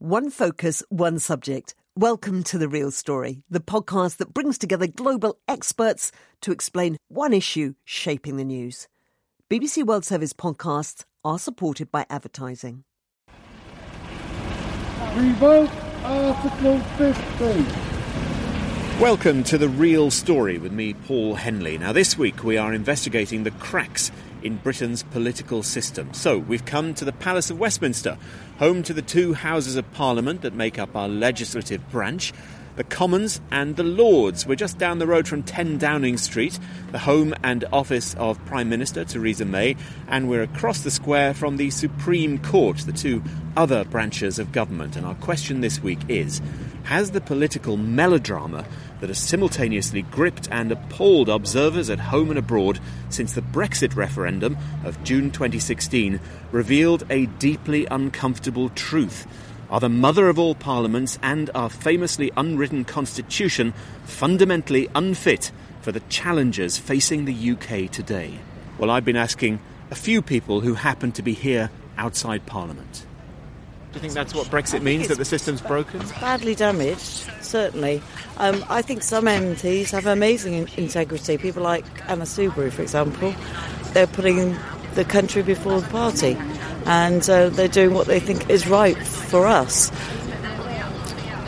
One focus, one subject. Welcome to The Real Story, the podcast that brings together global experts to explain one issue shaping the news. BBC World Service podcasts are supported by advertising. Revoke Article 50. Welcome to The Real Story with me, Paul Henley. Now, this week we are investigating the cracks in Britain's political system. So, we've come to the Palace of Westminster, home to the two Houses of Parliament that make up our legislative branch. The Commons and the Lords. We're just down the road from 10 Downing Street, the home and office of Prime Minister Theresa May, and we're across the square from the Supreme Court, the two other branches of government. And our question this week is Has the political melodrama that has simultaneously gripped and appalled observers at home and abroad since the Brexit referendum of June 2016 revealed a deeply uncomfortable truth. Are the mother of all parliaments and our famously unwritten constitution fundamentally unfit for the challenges facing the UK today? Well, I've been asking a few people who happen to be here outside Parliament. Do you think that's what Brexit means, that the system's broken? It's badly damaged, certainly. Um, I think some MPs have amazing integrity. People like Anna Soubry, for example, they're putting the country before the party, and uh, they're doing what they think is right for us.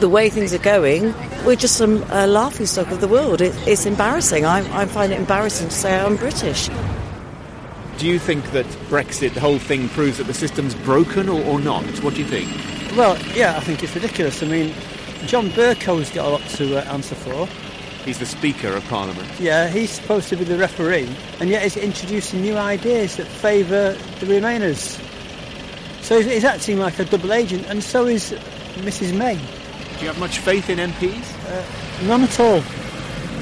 The way things are going, we're just some uh, laughing stock of the world. It, it's embarrassing. I, I find it embarrassing to say I'm British. Do you think that Brexit, the whole thing, proves that the system's broken or, or not? What do you think? Well, yeah, I think it's ridiculous. I mean, John Bercow's got a lot to uh, answer for. He's the Speaker of Parliament. Yeah, he's supposed to be the referee, and yet he's introducing new ideas that favour the Remainers. So he's, he's acting like a double agent, and so is Mrs May. Do you have much faith in MPs? None at all.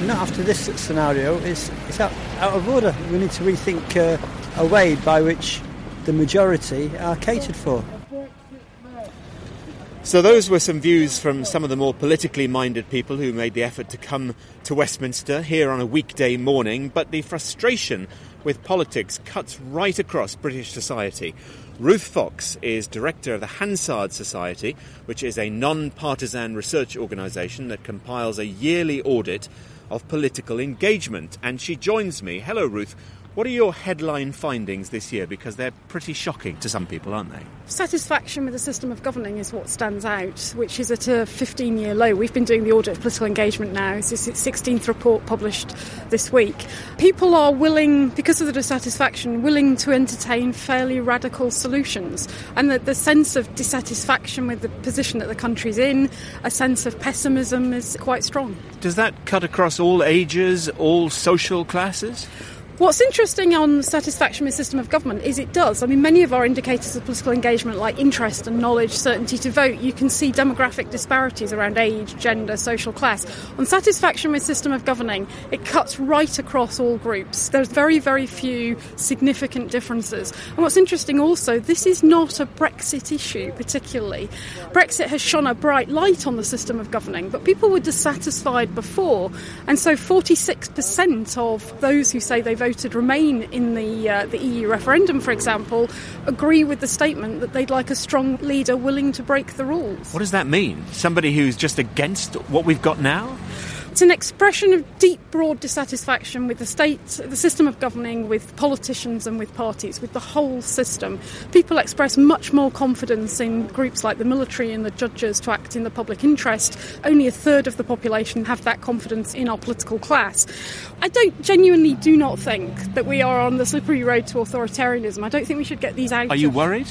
Not after this scenario. It's, it's out, out of order. We need to rethink uh, a way by which the majority are catered for. So, those were some views from some of the more politically minded people who made the effort to come to Westminster here on a weekday morning. But the frustration with politics cuts right across British society. Ruth Fox is director of the Hansard Society, which is a non partisan research organisation that compiles a yearly audit of political engagement. And she joins me. Hello, Ruth. What are your headline findings this year? Because they're pretty shocking to some people, aren't they? Satisfaction with the system of governing is what stands out, which is at a 15 year low. We've been doing the audit of political engagement now. It's the 16th report published this week. People are willing, because of the dissatisfaction, willing to entertain fairly radical solutions. And that the sense of dissatisfaction with the position that the country's in, a sense of pessimism is quite strong. Does that cut across all ages, all social classes? What's interesting on satisfaction with system of government is it does. I mean, many of our indicators of political engagement, like interest and knowledge, certainty to vote, you can see demographic disparities around age, gender, social class. On satisfaction with system of governing, it cuts right across all groups. There's very, very few significant differences. And what's interesting also, this is not a Brexit issue particularly. Brexit has shone a bright light on the system of governing, but people were dissatisfied before, and so 46% of those who say they voted voted Remain in the uh, the EU referendum, for example, agree with the statement that they'd like a strong leader willing to break the rules. What does that mean? Somebody who's just against what we've got now? It's an expression of deep, broad dissatisfaction with the state, the system of governing, with politicians and with parties, with the whole system. People express much more confidence in groups like the military and the judges to act in the public interest. Only a third of the population have that confidence in our political class. I don't genuinely do not think that we are on the slippery road to authoritarianism. I don't think we should get these out. Are you worried?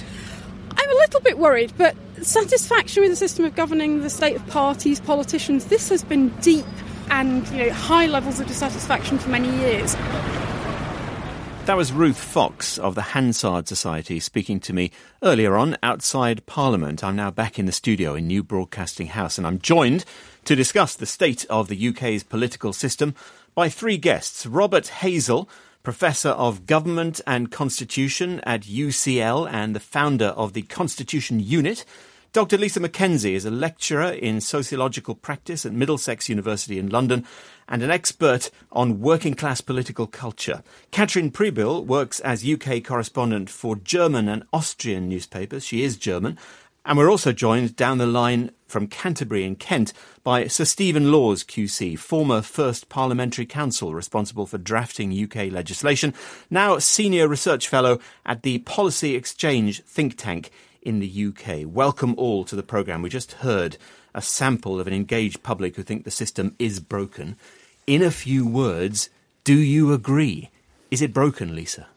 I'm a little bit worried, but satisfaction with the system of governing, the state of parties, politicians, this has been deep and you know high levels of dissatisfaction for many years. That was Ruth Fox of the Hansard Society speaking to me earlier on outside Parliament. I'm now back in the studio in New Broadcasting House and I'm joined to discuss the state of the UK's political system by three guests. Robert Hazell, Professor of Government and Constitution at UCL and the founder of the Constitution Unit. Dr. Lisa McKenzie is a lecturer in sociological practice at Middlesex University in London and an expert on working class political culture. Katrin Pribyl works as UK correspondent for German and Austrian newspapers. She is German. And we're also joined down the line from Canterbury in Kent by Sir Stephen Laws QC, former first parliamentary counsel responsible for drafting UK legislation, now senior research fellow at the Policy Exchange think tank in the UK. Welcome all to the programme. We just heard a sample of an engaged public who think the system is broken. In a few words, do you agree? Is it broken, Lisa?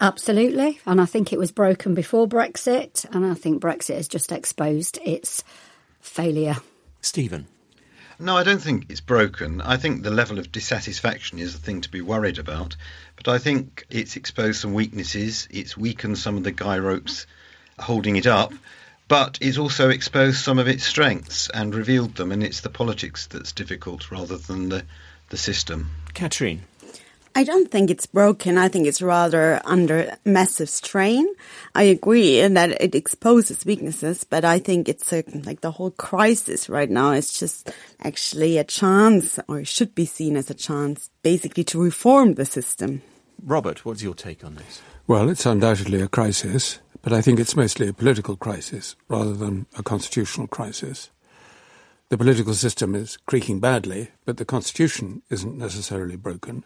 Absolutely. And I think it was broken before Brexit. And I think Brexit has just exposed its failure. Stephen. No, I don't think it's broken. I think the level of dissatisfaction is a thing to be worried about. But I think it's exposed some weaknesses. It's weakened some of the guy ropes holding it up. But it's also exposed some of its strengths and revealed them. And it's the politics that's difficult rather than the, the system. Katrin. I don't think it's broken. I think it's rather under massive strain. I agree that it exposes weaknesses, but I think it's a, like the whole crisis right now is just actually a chance or it should be seen as a chance basically to reform the system. Robert, what's your take on this? Well, it's undoubtedly a crisis, but I think it's mostly a political crisis rather than a constitutional crisis. The political system is creaking badly, but the constitution isn't necessarily broken.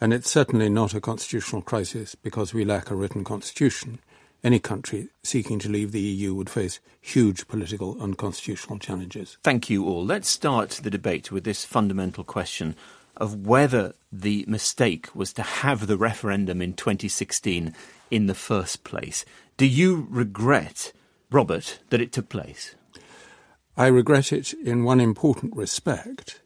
And it's certainly not a constitutional crisis because we lack a written constitution. Any country seeking to leave the EU would face huge political and constitutional challenges. Thank you all. Let's start the debate with this fundamental question of whether the mistake was to have the referendum in 2016 in the first place. Do you regret, Robert, that it took place? I regret it in one important respect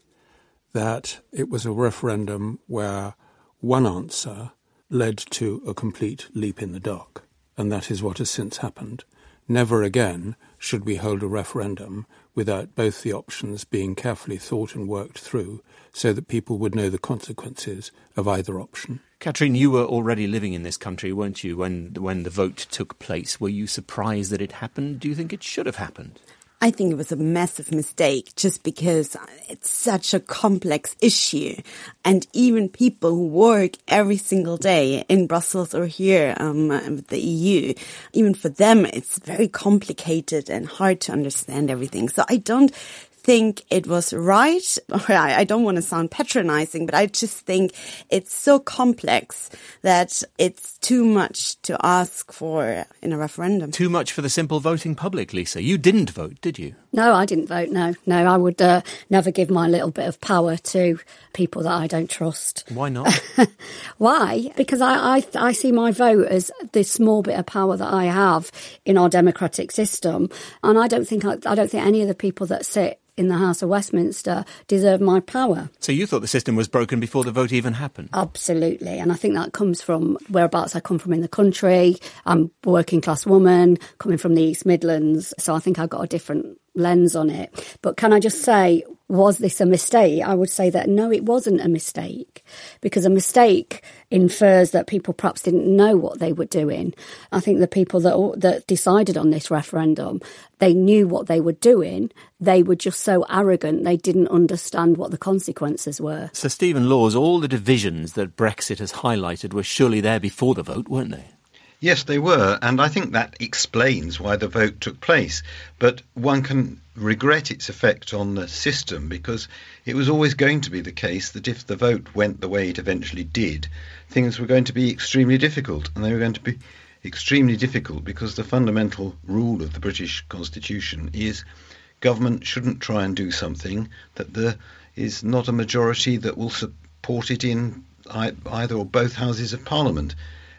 that it was a referendum where one answer led to a complete leap in the dark, and that is what has since happened. Never again should we hold a referendum without both the options being carefully thought and worked through so that people would know the consequences of either option. Katrin, you were already living in this country, weren't you, when, when the vote took place? Were you surprised that it happened? Do you think it should have happened? I think it was a massive mistake just because it's such a complex issue. And even people who work every single day in Brussels or here um, with the EU, even for them, it's very complicated and hard to understand everything. So I don't think it was right. I don't want to sound patronizing, but I just think it's so complex that it's too much to ask for in a referendum. Too much for the simple voting public, Lisa. You didn't vote, did you? No, I didn't vote. No, no, I would uh, never give my little bit of power to people that I don't trust. Why not? Why? Because I, I, I see my vote as this small bit of power that I have in our democratic system, and I don't think I, I don't think any of the people that sit in the House of Westminster deserve my power. So you thought the system was broken before the vote even happened? Absolutely. And I think that comes from whereabouts I come from in the country. I'm a working class woman coming from the East Midlands. So I think I've got a different lens on it. But can I just say, was this a mistake? I would say that no, it wasn't a mistake because a mistake infers that people perhaps didn't know what they were doing. I think the people that that decided on this referendum, they knew what they were doing. They were just so arrogant they didn't understand what the consequences were. So Stephen Laws, all the divisions that Brexit has highlighted were surely there before the vote, weren't they? Yes, they were, and I think that explains why the vote took place. But one can regret its effect on the system because it was always going to be the case that if the vote went the way it eventually did, things were going to be extremely difficult, and they were going to be extremely difficult because the fundamental rule of the British Constitution is government shouldn't try and do something that there is not a majority that will support it in either or both houses of Parliament.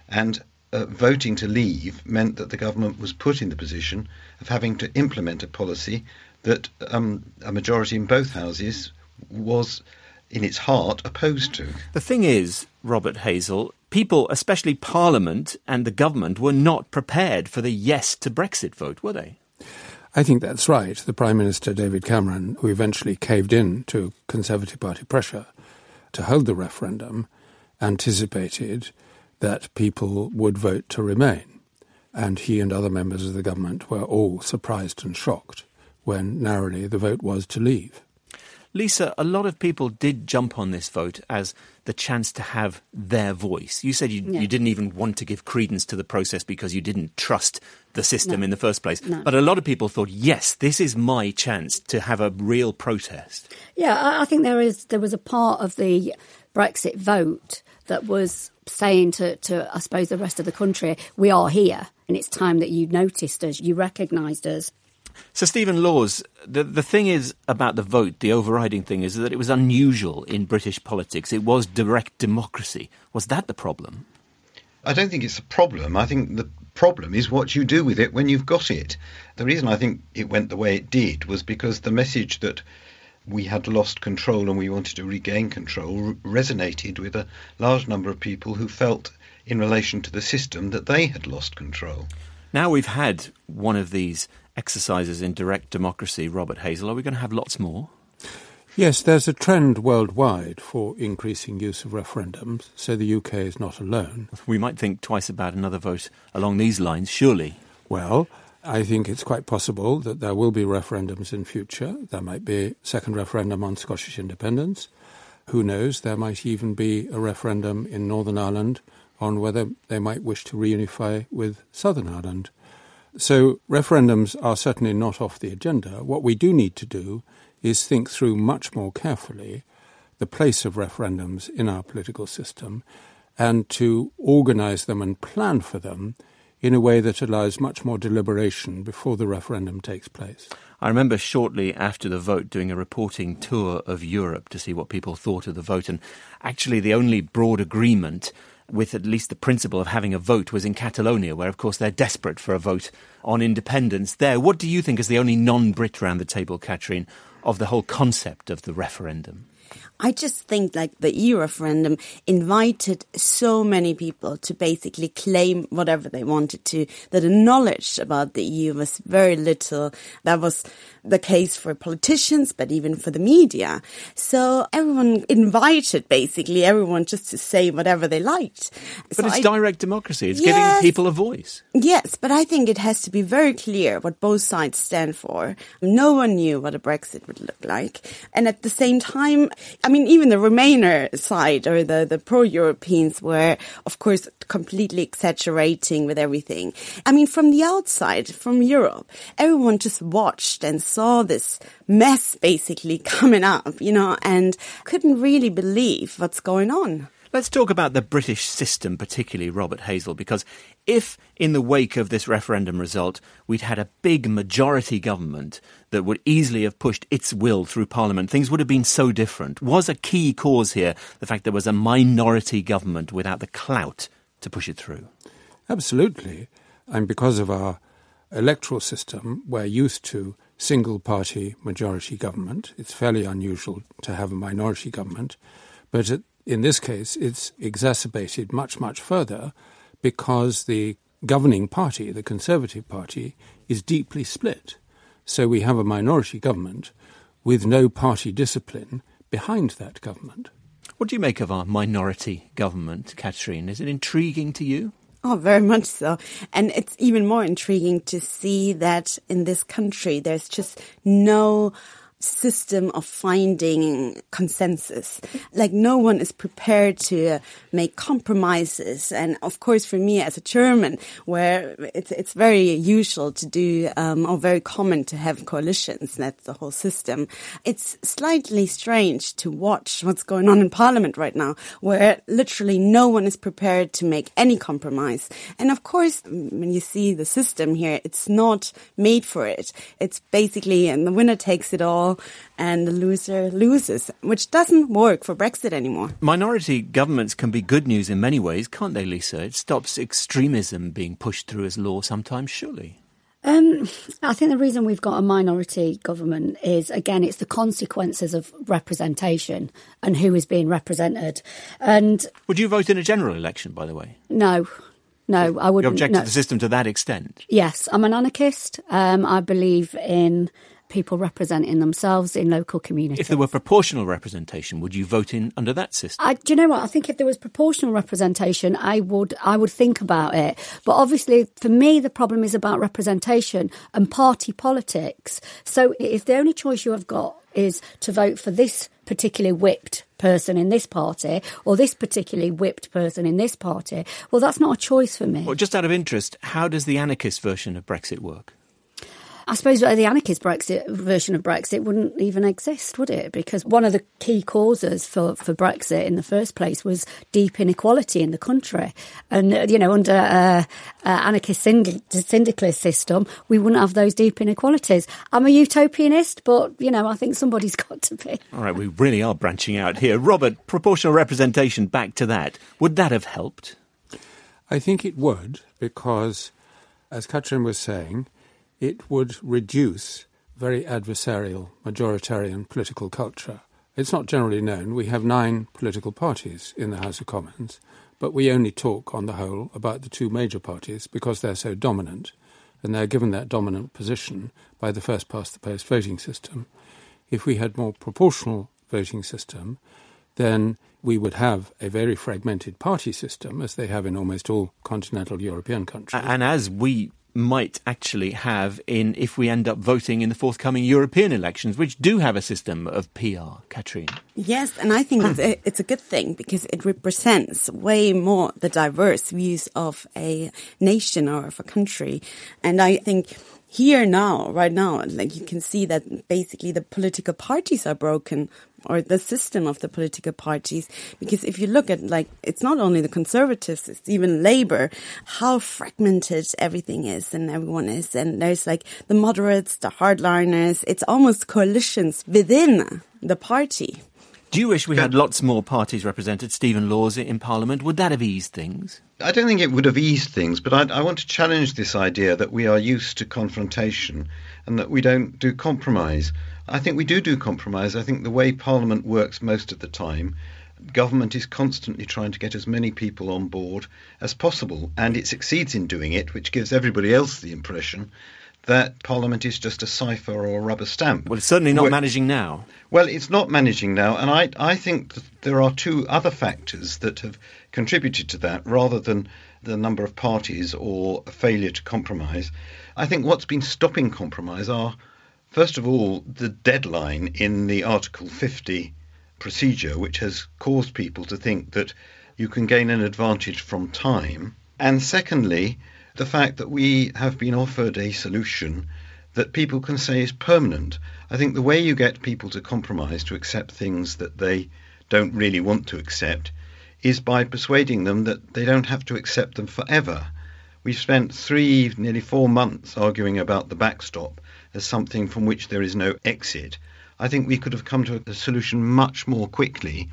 And uh, voting to leave meant that the government was put in the position of having to implement a policy that um, a majority in both houses was, in its heart, opposed to. The thing is, Robert Hazell, people, especially Parliament and the government, were not prepared for the yes to Brexit vote, were they? I think that's right. The Prime Minister, David Cameron, who eventually caved in to Conservative Party pressure to hold the referendum, anticipated that people would vote to remain. And he and other members of the government were all surprised and shocked when narrowly the vote was to leave. Lisa, a lot of people did jump on this vote as the chance to have their voice. You said you, Yeah. you didn't even want to give credence to the process because you didn't trust the system No. in the first place. No. But a lot of people thought, yes, this is my chance to have a real protest. Yeah, I, I think there is there was a part of the Brexit vote that was saying to, to I suppose the rest of the country, we are here and it's time that you noticed us, you recognised us. So, Stephen Laws, the, the thing is about the vote, the overriding thing is that it was unusual in British politics. It was direct democracy. Was that the problem? I don't think it's a problem. I think the problem is what you do with it when you've got it. The reason I think it went the way it did was because the message that we had lost control and we wanted to regain control r- resonated with a large number of people who felt in relation to the system that they had lost control. Now we've had one of these exercises in direct democracy, Robert Hazell. Are we going to have lots more? Yes, there's a trend worldwide for increasing use of referendums, so the UK is not alone. We might think twice about another vote along these lines, surely. Well, I think it's quite possible that there will be referendums in future. There might be a second referendum on Scottish independence. Who knows? There might even be a referendum in Northern Ireland on whether they might wish to reunify with Southern Ireland. So referendums are certainly not off the agenda. What we do need to do is think through much more carefully the place of referendums in our political system and to organise them and plan for them in a way that allows much more deliberation before the referendum takes place. I remember shortly after the vote doing a reporting tour of Europe to see what people thought of the vote, and actually the only broad agreement with at least the principle of having a vote was in Catalonia, where of course they're desperate for a vote on independence there. What do you think is the only non Brit around the table, Catherine, of the whole concept of the referendum? I just think like the EU referendum invited so many people to basically claim whatever they wanted to, that the knowledge about the EU was very little. That was the case for politicians, but even for the media. So everyone invited basically everyone just to say whatever they liked. But So it's I- direct democracy, it's Yes. giving people a voice. Yes, but I think it has to be very clear what both sides stand for. No one knew what a Brexit would look like. And at the same time, I mean, even the Remainer side or the, the pro-Europeans were, of course, completely exaggerating with everything. I mean, from the outside, from Europe, everyone just watched and saw this mess basically coming up, you know, and couldn't really believe what's going on. Let's talk about the British system, particularly Robert Hazell, because if in the wake of this referendum result we'd had a big majority government that would easily have pushed its will through Parliament, things would have been so different. Was a key cause here the fact there was a minority government without the clout to push it through? Absolutely. And because of our electoral system, we're used to single party majority government. It's fairly unusual to have a minority government. But it, in this case, it's exacerbated much, much further because the governing party, the Conservative Party, is deeply split. So we have a minority government with no party discipline behind that government. What do you make of our minority government, Catherine? Is it intriguing to you? Oh, very much so. And it's even more intriguing to see that in this country, there's just no system of finding consensus. Like no one is prepared to uh, make compromises. And of course, for me as a German, where it's it's very usual to do um, or very common to have coalitions. That's the whole system. It's slightly strange to watch what's going on in Parliament right now, where literally no one is prepared to make any compromise. And of course, when you see the system here, it's not made for it. It's basically, and the winner takes it all and the loser loses, which doesn't work for Brexit anymore. Minority governments can be good news in many ways, can't they, Lisa? It stops extremism being pushed through as law sometimes, surely. Um, I think the reason we've got a minority government is, again, it's the consequences of representation and who is being represented. And Would you vote in a general election, by the way? no, no, I wouldn't. You object no. to the system to that extent? Yes, I'm an anarchist. Um, I believe in people representing themselves in local communities. If there were proportional representation, would you vote in under that system? I, do you know what? I think if there was proportional representation, I would I would think about it. But obviously, for me, the problem is about representation and party politics. So if the only choice you have got is to vote for this particularly whipped person in this party or this particularly whipped person in this party, well, that's not a choice for me. Well, just out of interest, how does the anarchist version of Brexit work? I suppose the anarchist Brexit version of Brexit wouldn't even exist, would it? Because one of the key causes for, for Brexit in the first place was deep inequality in the country. And, uh, you know, under uh, uh, anarchist syndicalist system, we wouldn't have those deep inequalities. I'm a utopianist, but, you know, I think somebody's got to be. All right, we really are branching out here. Robert, proportional representation, back to that. Would that have helped? I think it would, because, as Katrin was saying, it would reduce very adversarial, majoritarian political culture. It's not generally known. We have nine political parties in the House of Commons, but we only talk on the whole about the two major parties because they're so dominant, and they're given that dominant position by the first past the post voting system. If we had more proportional voting system, then we would have a very fragmented party system, as they have in almost all continental European countries. And as we might actually have in if we end up voting in the forthcoming European elections, which do have a system of PR. Katrin. Yes, and I think it's, a, hmm. it's a good thing because it represents way more the diverse views of a nation or of a country. And I think here now, right now, like you can see that basically the political parties are broken or the system of the political parties. Because if you look at like, it's not only the conservatives, it's even Labour, how fragmented everything is and everyone is. And there's like the moderates, the hardliners, it's almost coalitions within the party. Do you wish we had lots more parties represented, Stephen Laws, in Parliament? Would that have eased things? I don't think it would have eased things, but I, I, want to challenge this idea that we are used to confrontation and that we don't do compromise. I think we do do compromise. I think the way Parliament works most of the time, government is constantly trying to get as many people on board as possible, and it succeeds in doing it, which gives everybody else the impression that Parliament is just a cipher or a rubber stamp. Well, it's certainly not managing now. Well, it's not managing now, and I, I think there are two other factors that have contributed to that rather than the number of parties or a failure to compromise. I think what's been stopping compromise are, first of all, the deadline in the Article 50 procedure, which has caused people to think that you can gain an advantage from time. And secondly, the fact that we have been offered a solution that people can say is permanent. I think the way you get people to compromise, to accept things that they don't really want to accept, is by persuading them that they don't have to accept them forever. We've spent three, nearly four months arguing about the backstop as something from which there is no exit. I think we could have come to a solution much more quickly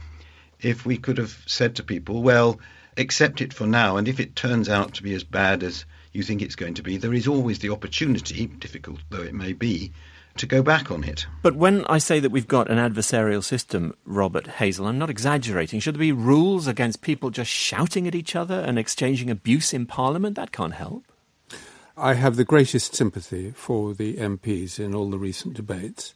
if we could have said to people, well, accept it for now, and if it turns out to be as bad as you think it's going to be, there is always the opportunity, difficult though it may be, to go back on it. But when I say that we've got an adversarial system, Robert Hazell, I'm not exaggerating. Should there be rules against people just shouting at each other and exchanging abuse in Parliament? That can't help. I have the greatest sympathy for the MPs in all the recent debates.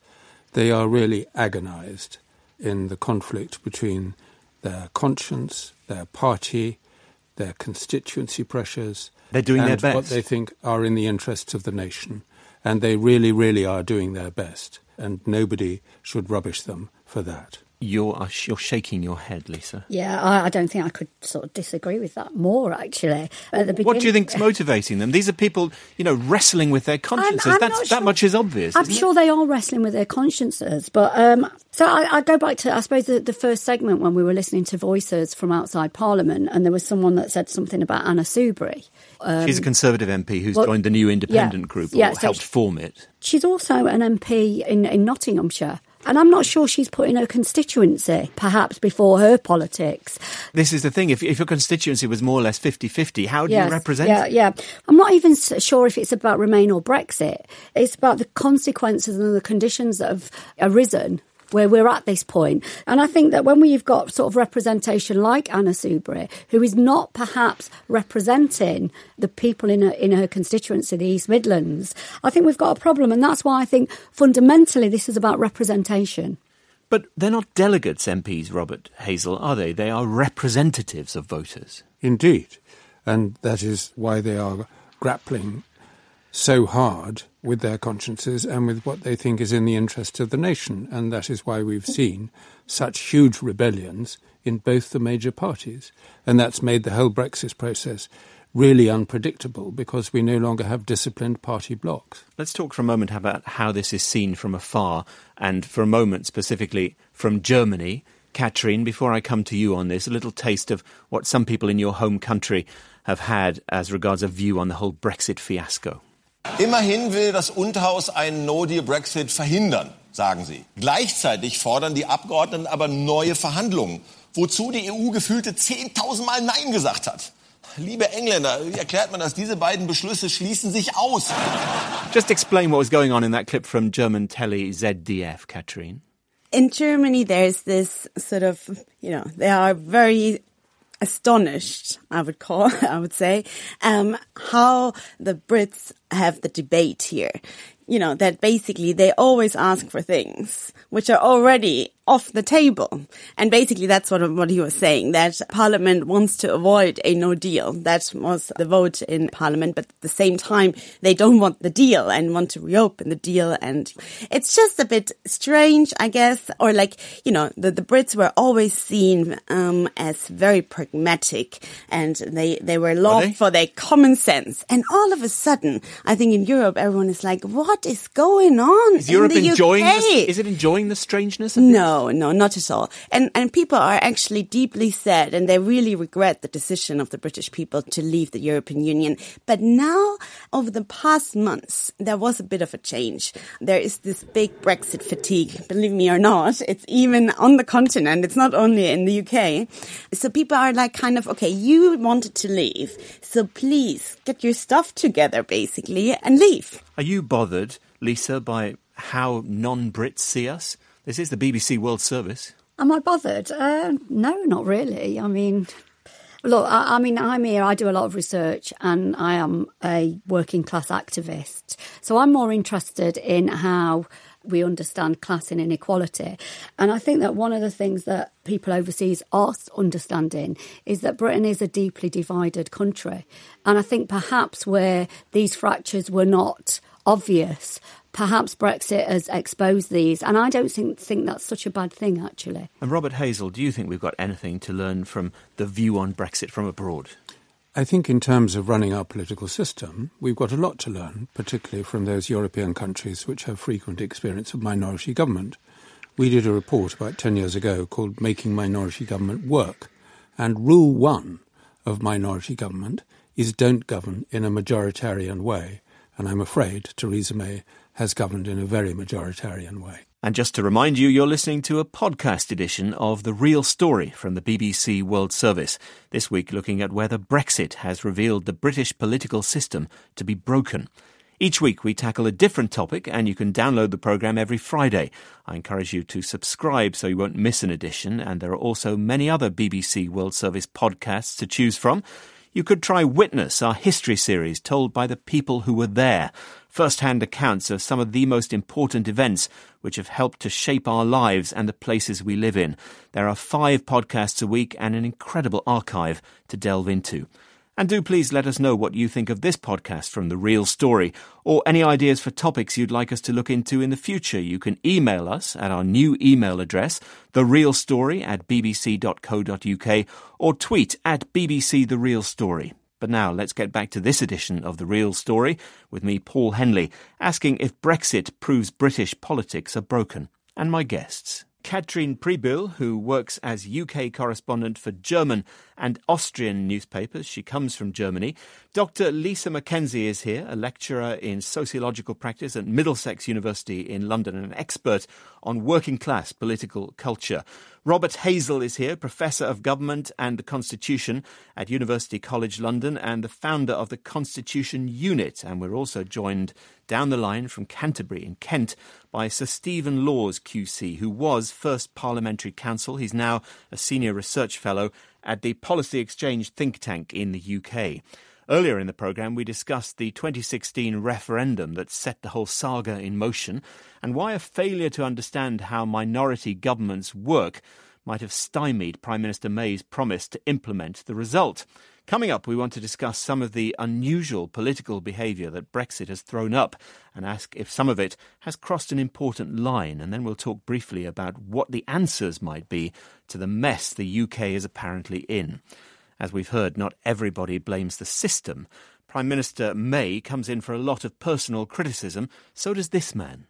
They are really agonised in the conflict between their conscience, their party, their constituency pressures. They're doing their best. What they think are in the interests of the nation. And they really, really are doing their best. And nobody should rubbish them for that. You're, uh, you're shaking your head, Lisa. Yeah, I, I, don't think I could sort of disagree with that more, actually. At the what do you think's motivating them? These are people, you know, wrestling with their consciences. I'm, I'm That's, sure. That much is obvious. I'm sure it? they are wrestling with their consciences. But um, so I, I, go back to, I suppose, the, the, first segment when we were listening to voices from outside Parliament, and there was someone that said something about Anna Soubry. Um, she's a Conservative MP who's well, joined the new independent yeah, group or yeah, so helped form it. She's also an MP in, in Nottinghamshire. And I'm not sure she's putting her constituency perhaps before her politics. This is the thing. If, if your constituency was more or less 50 50, how do yes, you represent yeah, it? Yeah, yeah. I'm not even sure if it's about Remain or Brexit. It's about the consequences and the conditions that have arisen where we're at this point. And I think that when we've got sort of representation like Anna Soubry, who is not perhaps representing the people in her, in her constituency, the East Midlands, I think we've got a problem. And that's why I think fundamentally this is about representation. But they're not delegates, MPs, Robert Hazell, are they? They are representatives of voters. Indeed. And that is why they are grappling so hard with their consciences and with what they think is in the interest of the nation. And that is why we've seen such huge rebellions in both the major parties. And that's made the whole Brexit process really unpredictable because we no longer have disciplined party blocks. Let's talk for a moment about how this is seen from afar and for a moment specifically from Germany. Katrin, before I come to you on this, a little taste of what some people in your home country have had as regards a view on the whole Brexit fiasco. Immerhin will das Unterhaus einen No-Deal-Brexit verhindern, sagen sie. Gleichzeitig fordern die Abgeordneten aber neue Verhandlungen, wozu die EU gefühlte 10.000 Mal Nein gesagt hat. Liebe Engländer, wie erklärt man das? Diese beiden Beschlüsse schließen sich aus. Just explain what was going on in that clip from German telly ZDF, Katrin. In Germany, there's this sort of, you know, they are very astonished, I would call, I would say, um, how the Brits have the debate here. You know, that basically they always ask for things which are already off the table. And basically that's what, what he was saying, that parliament wants to avoid a no deal. That was the vote in parliament, but at the same time, they don't want the deal and want to reopen the deal. And it's just a bit strange, I guess, or like, you know, the, the Brits were always seen, um, as very pragmatic and they, they were loved for their common sense. And all of a sudden, I think in Europe, everyone is like, what is going on? Is Europe enjoying this? Is it enjoying the strangeness? No, no, not at all. And and people are actually deeply sad and they really regret the decision of the British people to leave the European Union. But now, over the past months, there was a bit of a change. There is this big Brexit fatigue, believe me or not. It's even on the continent. It's not only in the UK. So people are like kind of, okay, you wanted to leave. So please get your stuff together, basically, and leave. Are you bothered, Lisa, by how non Brits see us? This is the BBC World Service. Am I bothered? Uh, no, not really. I mean, look, I, I, mean, I'm here, I do a lot of research and I am a working class activist. So I'm more interested in how we understand class and inequality. And I think that one of the things that people overseas are understanding is that Britain is a deeply divided country. And I think perhaps where these fractures were not obvious, perhaps Brexit has exposed these, and I don't think, think that's such a bad thing, actually. And Robert Hazell, do you think we've got anything to learn from the view on Brexit from abroad? I think, in terms of running our political system, we've got a lot to learn, particularly from those European countries which have frequent experience of minority government. We did a report about 10 years ago called Making Minority Government Work, and rule one of minority government is don't govern in a majoritarian way. And I'm afraid Theresa May has governed in a very majoritarian way. And just to remind you, you're listening to a podcast edition of The Real Story from the BBC World Service. This week, looking at whether Brexit has revealed the British political system to be broken. Each week, we tackle a different topic, and you can download the programme every Friday. I encourage you to subscribe so you won't miss an edition, and there are also many other BBC World Service podcasts to choose from. You could try Witness, our history series told by the people who were there first hand accounts of some of the most important events which have helped to shape our lives and the places we live in. There are five podcasts a week and an incredible archive to delve into. And do please let us know what you think of this podcast from The Real Story, or any ideas for topics you'd like us to look into in the future. You can email us at our new email address, therealstory at bbc.co.uk, or tweet at BBC The Real Story. But now let's get back to this edition of The Real Story with me, Paul Henley, asking if Brexit proves British politics are broken, and my guests. Katrin Pribyl, who works as UK correspondent for German and Austrian newspapers. She comes from Germany. Dr. Lisa McKenzie is here, a lecturer in sociological practice at Middlesex University in London an expert on working class political culture. Robert Hazell is here, Professor of Government and the Constitution at University College London and the founder of the Constitution Unit. And we're also joined down the line from Canterbury in Kent by Sir Stephen Laws QC, who was first Parliamentary Counsel. He's now a Senior Research Fellow at the Policy Exchange think tank in the UK. Earlier in the programme, we discussed the 2016 referendum that set the whole saga in motion and why a failure to understand how minority governments work might have stymied Prime Minister May's promise to implement the result. Coming up, we want to discuss some of the unusual political behaviour that Brexit has thrown up and ask if some of it has crossed an important line. And then we'll talk briefly about what the answers might be to the mess the UK is apparently in. As we've heard, not everybody blames the system. Prime Minister May comes in for a lot of personal criticism, so does this man.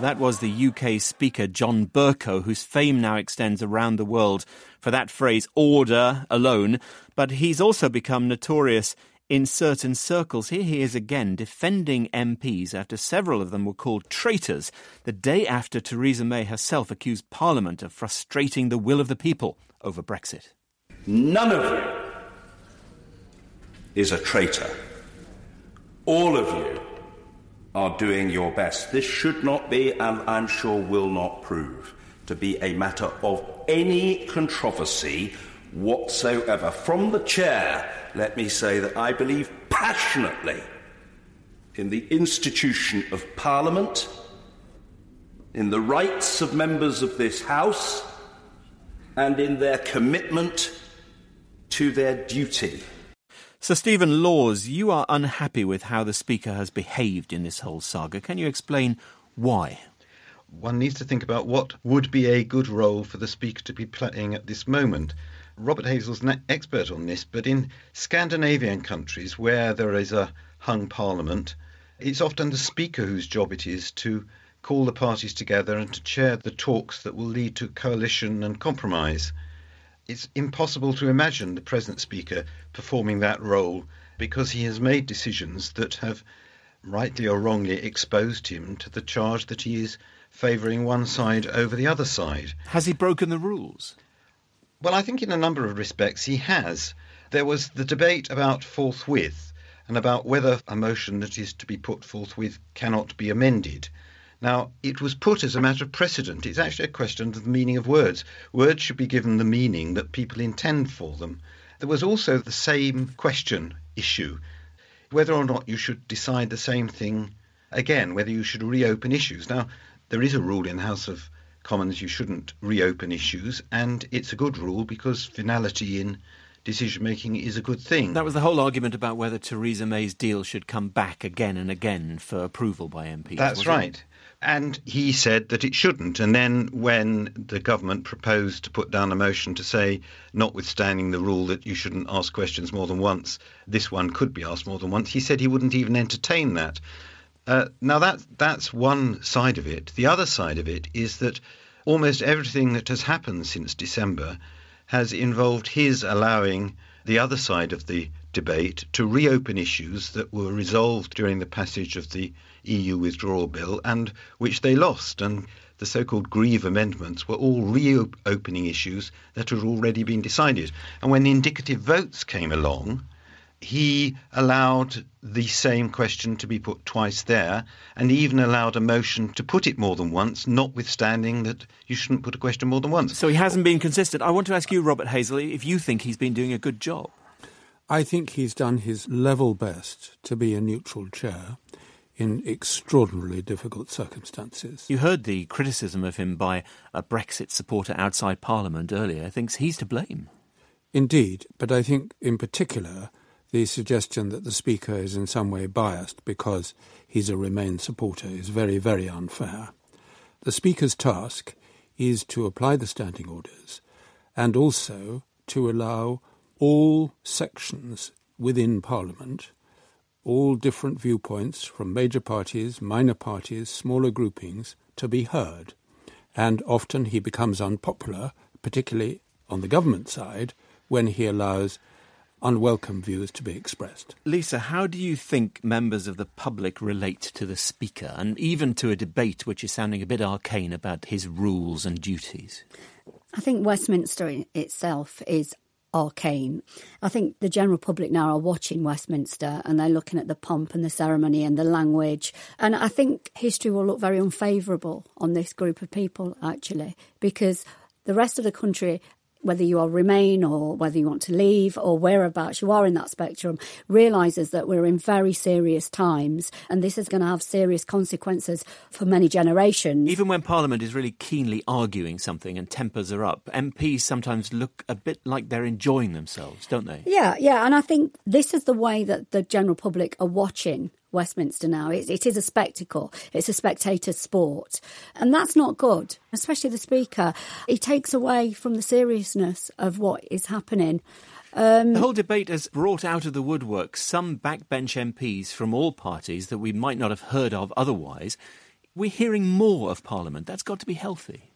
That was the UK Speaker John Bercow, whose fame now extends around the world for that phrase order alone, but he's also become notorious in certain circles. Here he is again defending MPs after several of them were called traitors the day after Theresa May herself accused Parliament of frustrating the will of the people over Brexit. None of you is a traitor. All of you are doing your best. This should not be, and I'm sure will not prove, to be a matter of any controversy whatsoever. From the chair, let me say that I believe passionately in the institution of Parliament, in the rights of members of this House, and in their commitment to their duty. Sir Stephen Laws, you are unhappy with how the Speaker has behaved in this whole saga. Can you explain why? One needs to think about what would be a good role for the Speaker to be playing at this moment. Robert Hazell's an expert on this, but in Scandinavian countries where there is a hung parliament, it's often the Speaker whose job it is to call the parties together and to chair the talks that will lead to coalition and compromise it's impossible to imagine the present Speaker performing that role because he has made decisions that have, rightly or wrongly, exposed him to the charge that he is favouring one side over the other side. Has he broken the rules? Well, I think in a number of respects he has. There was the debate about forthwith and about whether a motion that is to be put forthwith cannot be amended. Now, it was put as a matter of precedent. It's actually a question of the meaning of words. Words should be given the meaning that people intend for them. There was also the same question issue whether or not you should decide the same thing again, whether you should reopen issues. Now, there is a rule in the House of Commons you shouldn't reopen issues, and it's a good rule because finality in decision making is a good thing. That was the whole argument about whether Theresa May's deal should come back again and again for approval by MPs. That's right. It? And he said that it shouldn't. And then when the government proposed to put down a motion to say, notwithstanding the rule that you shouldn't ask questions more than once, this one could be asked more than once, he said he wouldn't even entertain that. Uh, now that that's one side of it. The other side of it is that almost everything that has happened since December has involved his allowing the other side of the debate to reopen issues that were resolved during the passage of the EU withdrawal bill and which they lost. And the so called Grieve amendments were all reopening issues that had already been decided. And when the indicative votes came along, he allowed the same question to be put twice there and even allowed a motion to put it more than once, notwithstanding that you shouldn't put a question more than once. So he hasn't been consistent. I want to ask you, Robert Hazell, if you think he's been doing a good job. I think he's done his level best to be a neutral chair in extraordinarily difficult circumstances. You heard the criticism of him by a Brexit supporter outside Parliament earlier. Thinks he's to blame. Indeed, but I think in particular the suggestion that the Speaker is in some way biased because he's a Remain supporter is very, very unfair. The Speaker's task is to apply the standing orders and also to allow all sections within Parliament all different viewpoints from major parties, minor parties, smaller groupings to be heard. And often he becomes unpopular, particularly on the government side when he allows unwelcome views to be expressed. Lisa, how do you think members of the public relate to the Speaker and even to a debate which is sounding a bit arcane about his rules and duties? I think Westminster itself is arcane. I think the general public now are watching Westminster and they're looking at the pomp and the ceremony and the language. And I think history will look very unfavourable on this group of people, actually, because the rest of the country whether you are remain or whether you want to leave or whereabouts you are in that spectrum, realizes that we're in very serious times and this is going to have serious consequences for many generations. Even when Parliament is really keenly arguing something and tempers are up, MPs sometimes look a bit like they're enjoying themselves, don't they? Yeah, yeah. And I think this is the way that the general public are watching Westminster now. It, it is a spectacle. It's a spectator sport. And that's not good, especially the Speaker. He takes away from the seriousness of what is happening. Um, the whole debate has brought out of the woodwork some backbench MPs from all parties that we might not have heard of otherwise. We're hearing more of Parliament. That's got to be healthy.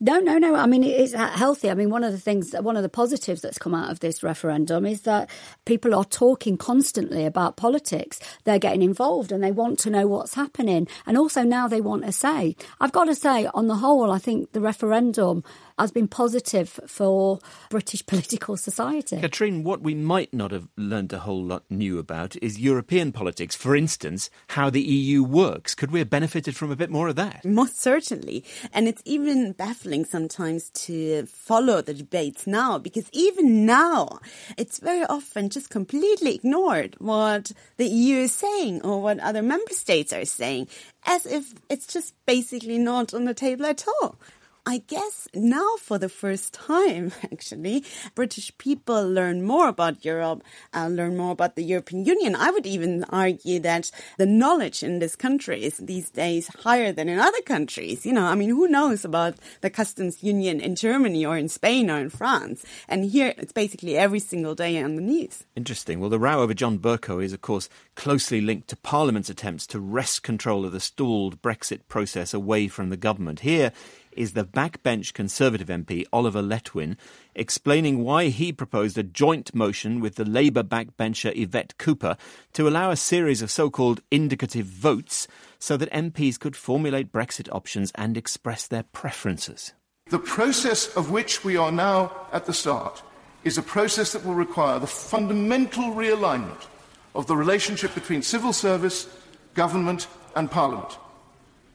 No, no, no. I mean, it's uh, healthy. I mean, one of the things, one of the positives that's come out of this referendum is that people are talking constantly about politics. They're getting involved and they want to know what's happening. And also now they want a say. I've got to say, on the whole, I think the referendum has been positive for British political society. Katrin, what we might not have learned a whole lot new about is European politics. For instance, how the EU works. Could we have benefited from a bit more of that? Most certainly. And it's even baffling sometimes to follow the debates now because even now, it's very often just completely ignored what the EU is saying or what other member states are saying as if it's just basically not on the table at all. I guess now for the first time, actually, British people learn more about Europe, uh, learn more about the European Union. I would even argue that the knowledge in this country is these days higher than in other countries. You know, I mean, who knows about the customs union in Germany or in Spain or in France? And here it's basically every single day on the news. Interesting. Well, the row over John Bercow is, of course, closely linked to Parliament's attempts to wrest control of the stalled Brexit process away from the government. Here, is the backbench Conservative MP Oliver Letwin explaining why he proposed a joint motion with the Labour backbencher Yvette Cooper to allow a series of so called indicative votes so that MPs could formulate Brexit options and express their preferences. The process of which we are now at the start is a process that will require the fundamental realignment of the relationship between civil service, government, and parliament.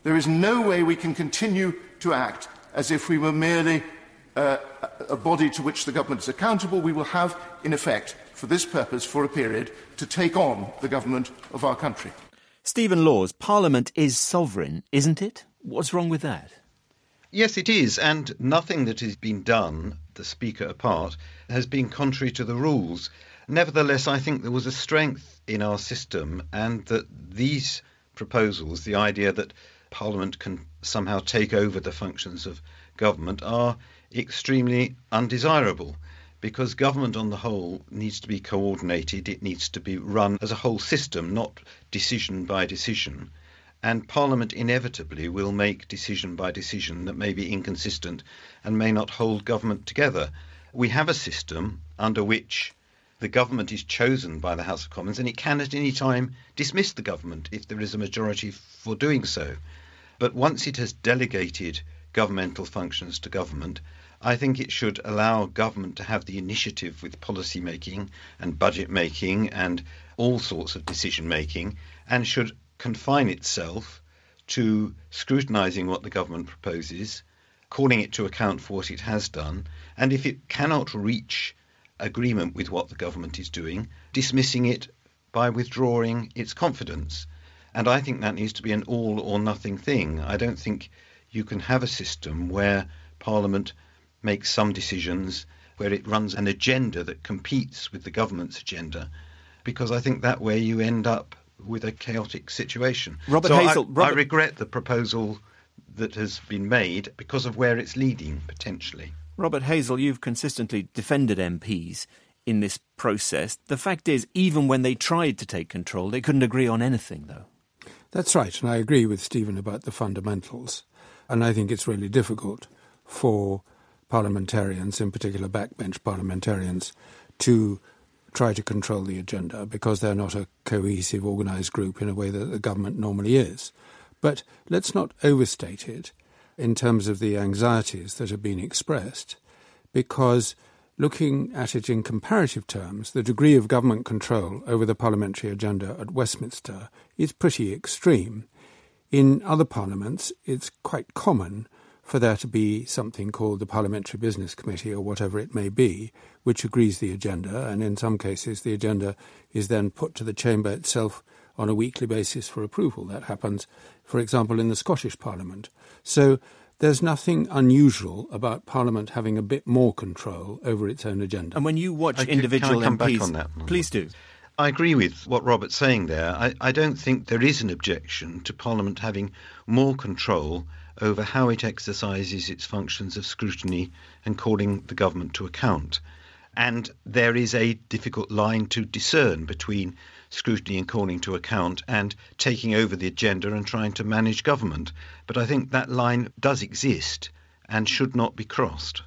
There is no way we can continue to act as if we were merely uh, a body to which the government is accountable. We will have, in effect, for this purpose, for a period, to take on the government of our country. Stephen Laws, Parliament is sovereign, isn't it? What's wrong with that? Yes, it is, and nothing that has been done, the Speaker apart, has been contrary to the rules. Nevertheless, I think there was a strength in our system, and that these proposals, the idea that Parliament can somehow take over the functions of government are extremely undesirable because government on the whole needs to be coordinated, it needs to be run as a whole system, not decision by decision. And Parliament inevitably will make decision by decision that may be inconsistent and may not hold government together. We have a system under which the government is chosen by the House of Commons and it can at any time dismiss the government if there is a majority for doing so. But once it has delegated governmental functions to government, I think it should allow government to have the initiative with policy making and budget making and all sorts of decision making and should confine itself to scrutinising what the government proposes, calling it to account for what it has done, and if it cannot reach agreement with what the government is doing, dismissing it by withdrawing its confidence. And I think that needs to be an all or nothing thing. I don't think you can have a system where Parliament makes some decisions, where it runs an agenda that competes with the government's agenda, because I think that way you end up with a chaotic situation. Robert so Hazell, I, Robert... I regret the proposal that has been made because of where it's leading potentially. Robert Hazell, you've consistently defended MPs in this process. The fact is, even when they tried to take control, they couldn't agree on anything, though. That's right, and I agree with Stephen about the fundamentals. And I think it's really difficult for parliamentarians, in particular backbench parliamentarians, to try to control the agenda because they're not a cohesive, organised group in a way that the government normally is. But let's not overstate it in terms of the anxieties that have been expressed, because looking at it in comparative terms, the degree of government control over the parliamentary agenda at Westminster is pretty extreme. In other parliaments, it's quite common for there to be something called the Parliamentary Business Committee or whatever it may be, which agrees the agenda, and in some cases the agenda is then put to the chamber itself on a weekly basis for approval. That happens, for example, in the Scottish Parliament. So there's nothing unusual about Parliament having a bit more control over its own agenda. And when you watch Okay, individual can I come MPs, back on that? please do. I agree with what Robert's saying there. I, I don't think there is an objection to Parliament having more control over how it exercises its functions of scrutiny and calling the government to account. And there is a difficult line to discern between scrutiny and calling to account and taking over the agenda and trying to manage government. But I think that line does exist and should not be crossed.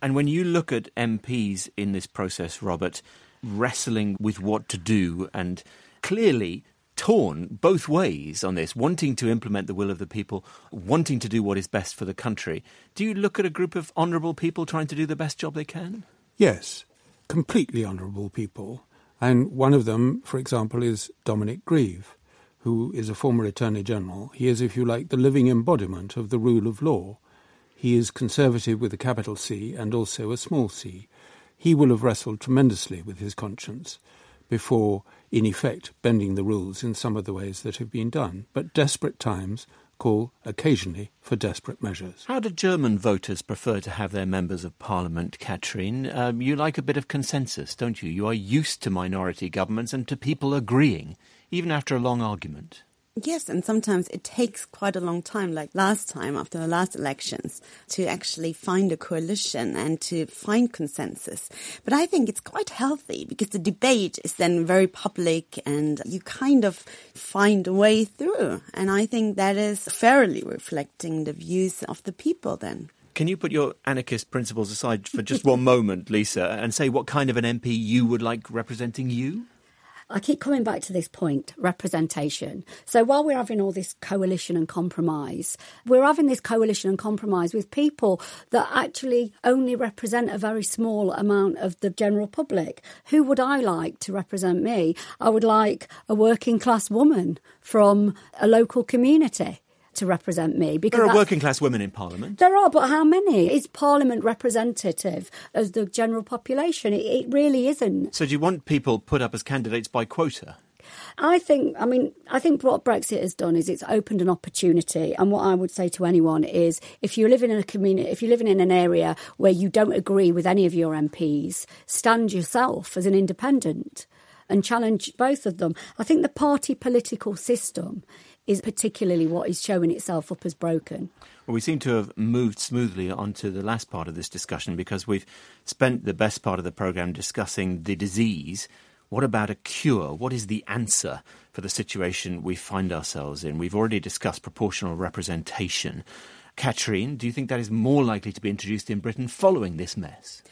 And when you look at MPs in this process, Robert, wrestling with what to do and clearly torn both ways on this, wanting to implement the will of the people, wanting to do what is best for the country, do you look at a group of honourable people trying to do the best job they can? Yes, completely honourable people. And one of them, for example, is Dominic Grieve, who is a former Attorney General. He is, if you like, the living embodiment of the rule of law. He is conservative with a capital C and also a small c. He will have wrestled tremendously with his conscience before, in effect, bending the rules in some of the ways that have been done. But desperate times call occasionally for desperate measures. How do German voters prefer to have their members of parliament, Katrin? Um, you like a bit of consensus, don't you? You are used to minority governments and to people agreeing, even after a long argument. Yes, and sometimes it takes quite a long time, like last time after the last elections, to actually find a coalition and to find consensus. But I think it's quite healthy because the debate is then very public and you kind of find a way through. And I think that is fairly reflecting the views of the people then. Can you put your anarchist principles aside for just one moment, Lisa, and say what kind of an MP you would like representing you? I keep coming back to this point representation. So while we're having all this coalition and compromise, we're having this coalition and compromise with people that actually only represent a very small amount of the general public. Who would I like to represent me? I would like a working class woman from a local community to represent me because There are working class women in Parliament. there are, but how many? Is Parliament representative of the general population? It, it really isn't. So do you want people put up as candidates by quota? I think, I mean, I think what Brexit has done is it's opened an opportunity. And what I would say to anyone is if you're living in a community, if you're living in an area where you don't agree with any of your MPs, stand yourself as an independent and challenge both of them. I think the party political system is particularly what is showing itself up as broken. Well, we seem to have moved smoothly onto the last part of this discussion because we've spent the best part of the programme discussing the disease. What about a cure? What is the answer for the situation we find ourselves in? We've already discussed proportional representation. Katrin, do you think that is more likely to be introduced in Britain following this mess?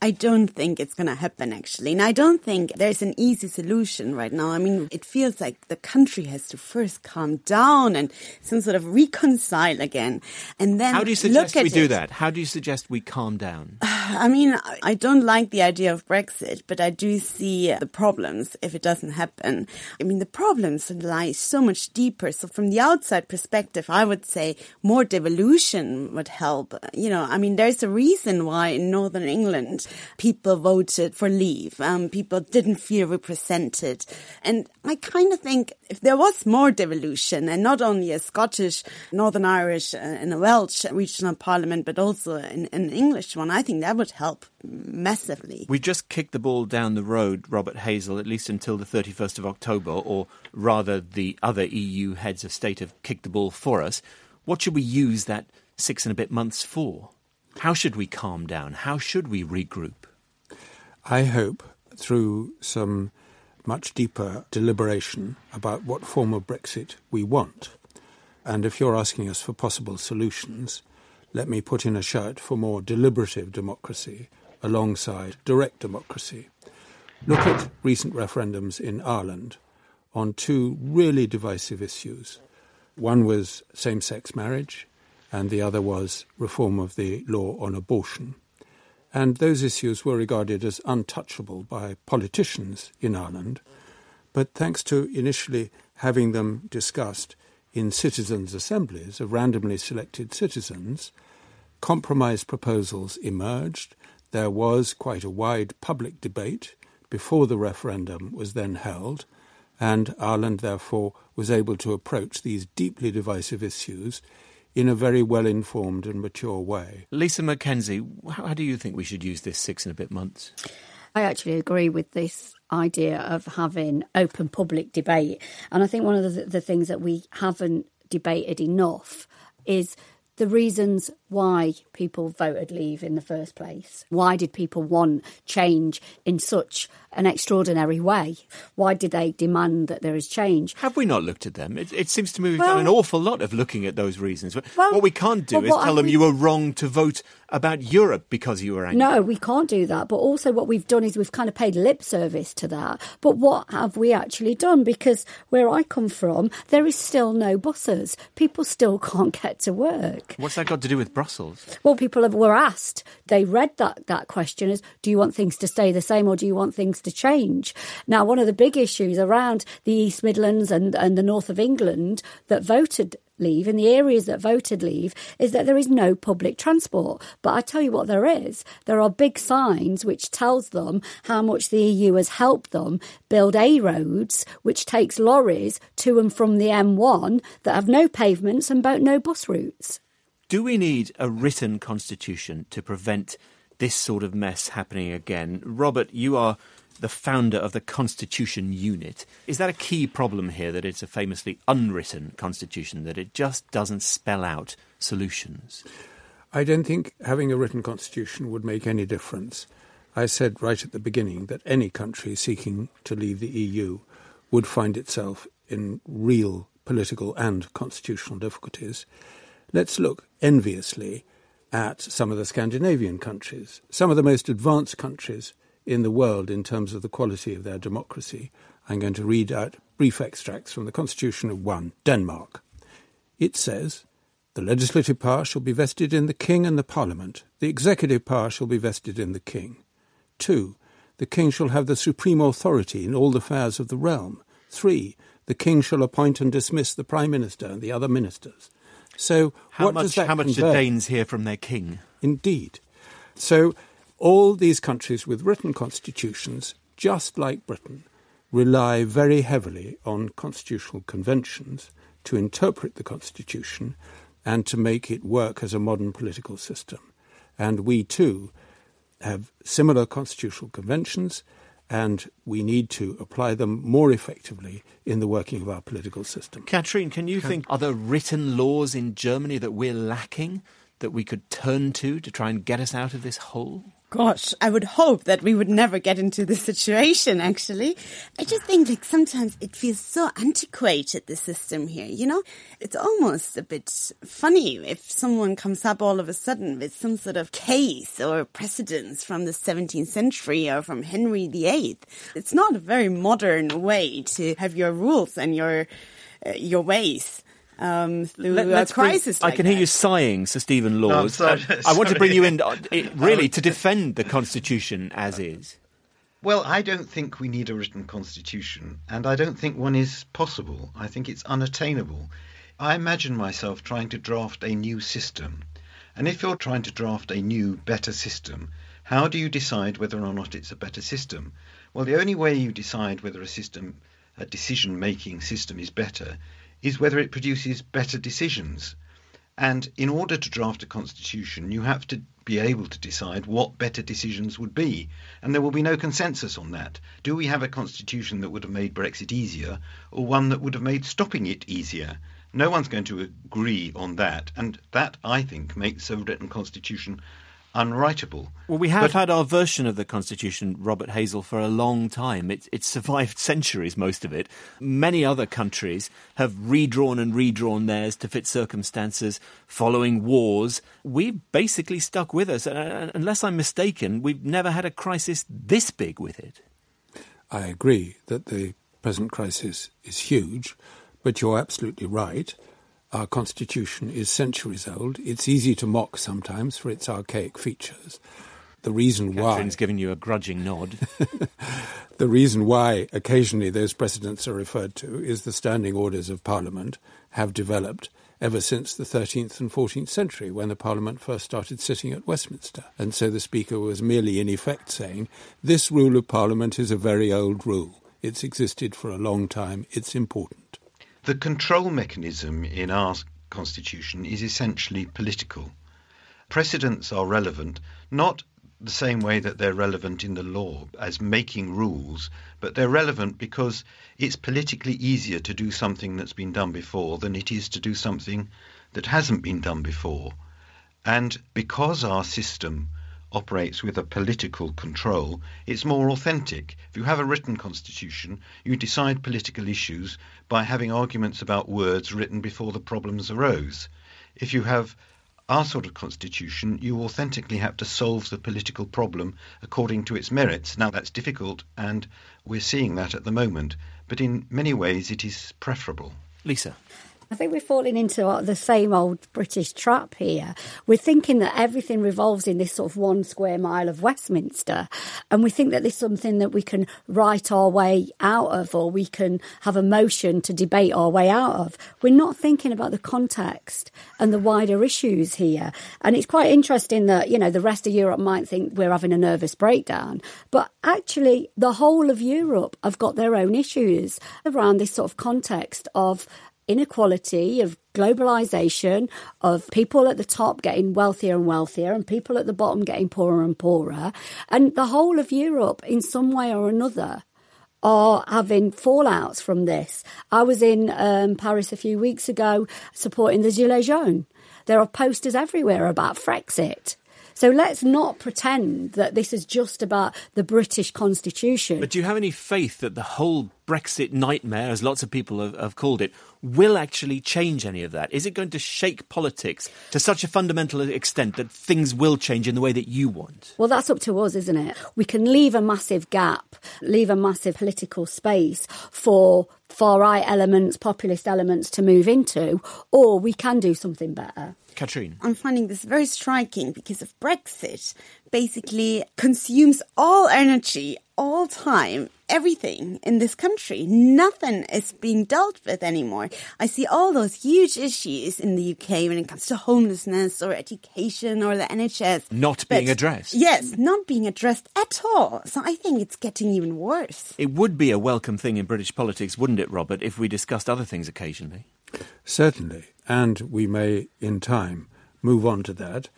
I don't think it's going to happen actually. And I don't think there's an easy solution right now. I mean, it feels like the country has to first calm down and some sort of reconcile again. And then How do you suggest we do it. that? How do you suggest we calm down? I mean, I- I don't like the idea of Brexit, but I do see the problems if it doesn't happen. I mean, the problems lie so much deeper. So from the outside perspective, I would say more devolution would help. You know, I mean, there's a reason why in Northern England people voted for leave. Um, people didn't feel represented. And I kind of think if there was more devolution and not only a Scottish, Northern Irish uh, and a Welsh regional parliament, but also an, an English one, I think that would help massively. We just kicked the ball down the road, Robert Hazell, at least until the 31st of October, or rather, the other EU heads of state have kicked the ball for us. What should we use that six and a bit months for? How should we calm down? How should we regroup? I hope through some much deeper deliberation about what form of Brexit we want. And if you're asking us for possible solutions, let me put in a shout for more deliberative democracy alongside direct democracy. Look at recent referendums in Ireland on two really divisive issues. One was same sex marriage, and the other was reform of the law on abortion. And those issues were regarded as untouchable by politicians in Ireland. But thanks to initially having them discussed in citizens' assemblies of randomly selected citizens, compromise proposals emerged. There was quite a wide public debate before the referendum was then held, and Ireland therefore was able to approach these deeply divisive issues in a very well informed and mature way. Lisa McKenzie, how do you think we should use this six and a bit months? I actually agree with this idea of having open public debate. And I think one of the, the things that we haven't debated enough is the reasons why people voted leave in the first place. Why did people want change in such an extraordinary way? Why did they demand that there is change? Have we not looked at them? It, it seems to me we've Well- done an awful lot of looking at those reasons. Well, what we can't do but is tell them we- you were wrong to vote about Europe because you were angry. No, we can't do that. But also, what we've done is we've kind of paid lip service to that. But what have we actually done? Because where I come from, there is still no buses. People still can't get to work. What's that got to do with Brussels? Well, people have, were asked, they read that, that question as, do you want things to stay the same or do you want things to change? Now, one of the big issues around the East Midlands and, and the north of England that voted leave in the areas that voted leave is that there is no public transport but i tell you what there is there are big signs which tells them how much the eu has helped them build a roads which takes lorries to and from the m1 that have no pavements and no bus routes Do we need a written constitution to prevent this sort of mess happening again? Robert, you are the founder of the Constitution Unit. Is that a key problem here that it's a famously unwritten constitution, that it just doesn't spell out solutions? I don't think having a written constitution would make any difference. I said right at the beginning that any country seeking to leave the EU would find itself in real political and constitutional difficulties. Let's look enviously at some of the Scandinavian countries, some of the most advanced countries in the world in terms of the quality of their democracy. I'm going to read out brief extracts from the Constitution of one, Denmark. It says, the legislative power shall be vested in the King and the Parliament. The executive power shall be vested in the King. Two, the King shall have the supreme authority in all the affairs of the realm. Three, the King shall appoint and dismiss the Prime Minister and the other ministers. So, How what much, does that how much do? Danes hear from their king? Indeed. So, all these countries with written constitutions, just like Britain, rely very heavily on constitutional conventions to interpret the constitution and to make it work as a modern political system. And we too have similar constitutional conventions, and we need to apply them more effectively in the working of our political system. Katrin, can you think are there written laws in Germany that we're lacking that we could turn to to try and get us out of this hole? Gosh, I would hope that we would never get into this situation, actually. I just think, like, sometimes it feels so antiquated, the system here, you know? It's almost a bit funny if someone comes up all of a sudden with some sort of case or precedence from the 17th century or from Henry VIII. It's not a very modern way to have your rules and your, uh, your ways. Um, through Let- a let's bring- crisis I like can hear you sighing, Sir Stephen No, I'm Laws. sorry, Uh, I want to bring you in, uh, really, to defend the Constitution as is. Well, I don't think we need a written constitution, and I don't think one is possible. I think it's unattainable. I imagine myself trying to draft a new system. And if you're trying to draft a new, better system, how do you decide whether or not it's a better system? Well, the only way you decide whether a system, a decision making system, is better is whether it produces better decisions. And in order to draft a constitution, you have to be able to decide what better decisions would be. And there will be no consensus on that. Do we have a constitution that would have made Brexit easier, or one that would have made stopping it easier? No one's going to agree on that. And that, I think, makes a written constitution unwritable. Well, we have But- had our version of the Constitution, Robert Hazell, for a long time. It, it's survived centuries, most of it. Many other countries have redrawn and redrawn theirs to fit circumstances following wars. We've basically stuck with us. Uh, unless I'm mistaken, we've never had a crisis this big with it. I agree that the present crisis is huge, but you're absolutely right. Our constitution is centuries old. It's easy to mock sometimes for its archaic features. The reason why Catherine's giving you a grudging nod. the reason why occasionally those precedents are referred to is the standing orders of Parliament have developed ever since the 13th and 14th century when the Parliament first started sitting at Westminster. And so the Speaker was merely in effect saying, this rule of Parliament is a very old rule. It's existed for a long time. It's important. The control mechanism in our constitution is essentially political. Precedents are relevant not the same way that they're relevant in the law as making rules, but they're relevant because it's politically easier to do something that's been done before than it is to do something that hasn't been done before. And because our system operates with a political control, it's more authentic. If you have a written constitution, you decide political issues by having arguments about words written before the problems arose. If you have our sort of constitution, you authentically have to solve the political problem according to its merits. Now, that's difficult, and we're seeing that at the moment, but in many ways it is preferable. Lisa. I think we're falling into uh, the same old British trap here. We're thinking that everything revolves in this sort of one square mile of Westminster, and we think that there's something that we can write our way out of, or we can have a motion to debate our way out of. We're not thinking about the context and the wider issues here. And it's quite interesting that, you know, the rest of Europe might think we're having a nervous breakdown, but actually, the whole of Europe have got their own issues around this sort of context of inequality, of globalization, of people at the top getting wealthier and wealthier and people at the bottom getting poorer and poorer. And the whole of Europe, in some way or another, are having fallouts from this. I was in um, Paris a few weeks ago supporting the Gilets jaunes. There are posters everywhere about Frexit. So let's not pretend that this is just about the British Constitution. But do you have any faith that the whole Brexit nightmare, as lots of people have, have, called it, will actually change any of that? Is it going to shake politics to such a fundamental extent that things will change in the way that you want? Well, that's up to us, isn't it? We can leave a massive gap, leave a massive political space for far right elements, populist elements to move into, or we can do something better. Katrin. I'm finding this very striking because of Brexit basically consumes all energy, all time, everything in this country. Nothing is being dealt with anymore. I see all those huge issues in the UK when it comes to homelessness or education or the NHS. Not But- being addressed. Yes, not being addressed at all. So I think it's getting even worse. It would be a welcome thing in British politics, wouldn't it, Robert, if we discussed other things occasionally? Certainly, and we may, in time, move on to that,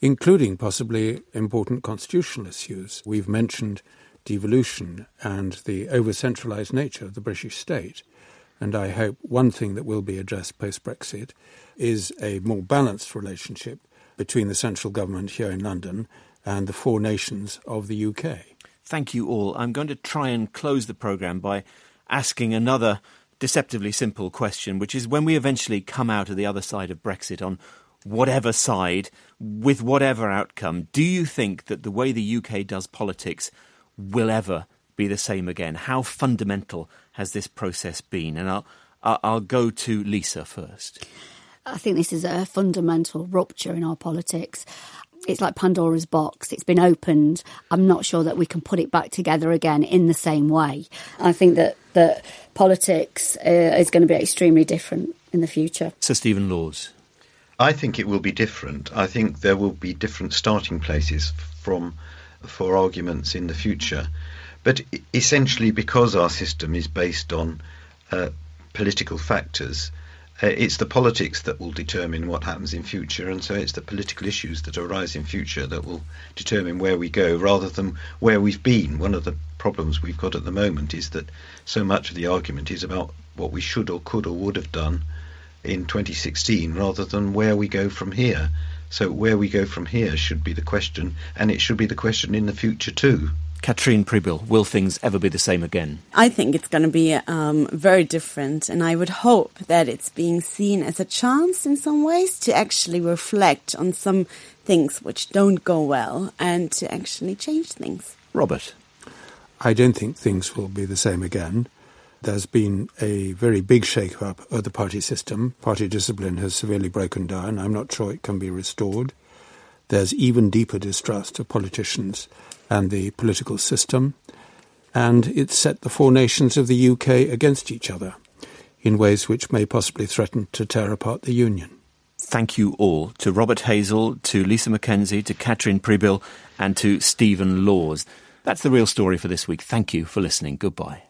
including possibly important constitutional issues. We've mentioned devolution and the over centralised nature of the British state. And I hope one thing that will be addressed post Brexit is a more balanced relationship between the central government here in London and the four nations of the UK. Thank you all. I'm going to try and close the programme by asking another deceptively simple question, which is when we eventually come out of the other side of Brexit on whatever side, with whatever outcome, do you think that the way the UK does politics will ever be the same again? How fundamental has this process been? And I'll, I'll I'll go to Lisa first. I think this is a fundamental rupture in our politics. It's like Pandora's box. It's been opened. I'm not sure that we can put it back together again in the same way. I think that, that politics uh, is going to be extremely different in the future. Sir Stephen Laws. I think it will be different. I think there will be different starting places from for arguments in the future, but essentially because our system is based on uh, political factors, uh, it's the politics that will determine what happens in future, and so it's the political issues that arise in future that will determine where we go, rather than where we've been. One of the problems we've got at the moment is that so much of the argument is about what we should or could or would have done in 2016 rather than where we go from here. So where we go from here should be the question, and it should be the question in the future too. Katrin Pribyl, will things ever be the same again? I think it's going to be um, very different, and I would hope that it's being seen as a chance in some ways to actually reflect on some things which don't go well and to actually change things. Robert. I don't think things will be the same again. There's been a very big shake-up of the party system. Party discipline has severely broken down. I'm not sure it can be restored. There's even deeper distrust of politicians and the political system, and it set the four nations of the UK against each other in ways which may possibly threaten to tear apart the Union. Thank you all to Robert Hazell, to Lisa McKenzie, to Katrin Pribyl, and to Stephen Laws. That's the real story for this week. Thank you for listening. Goodbye.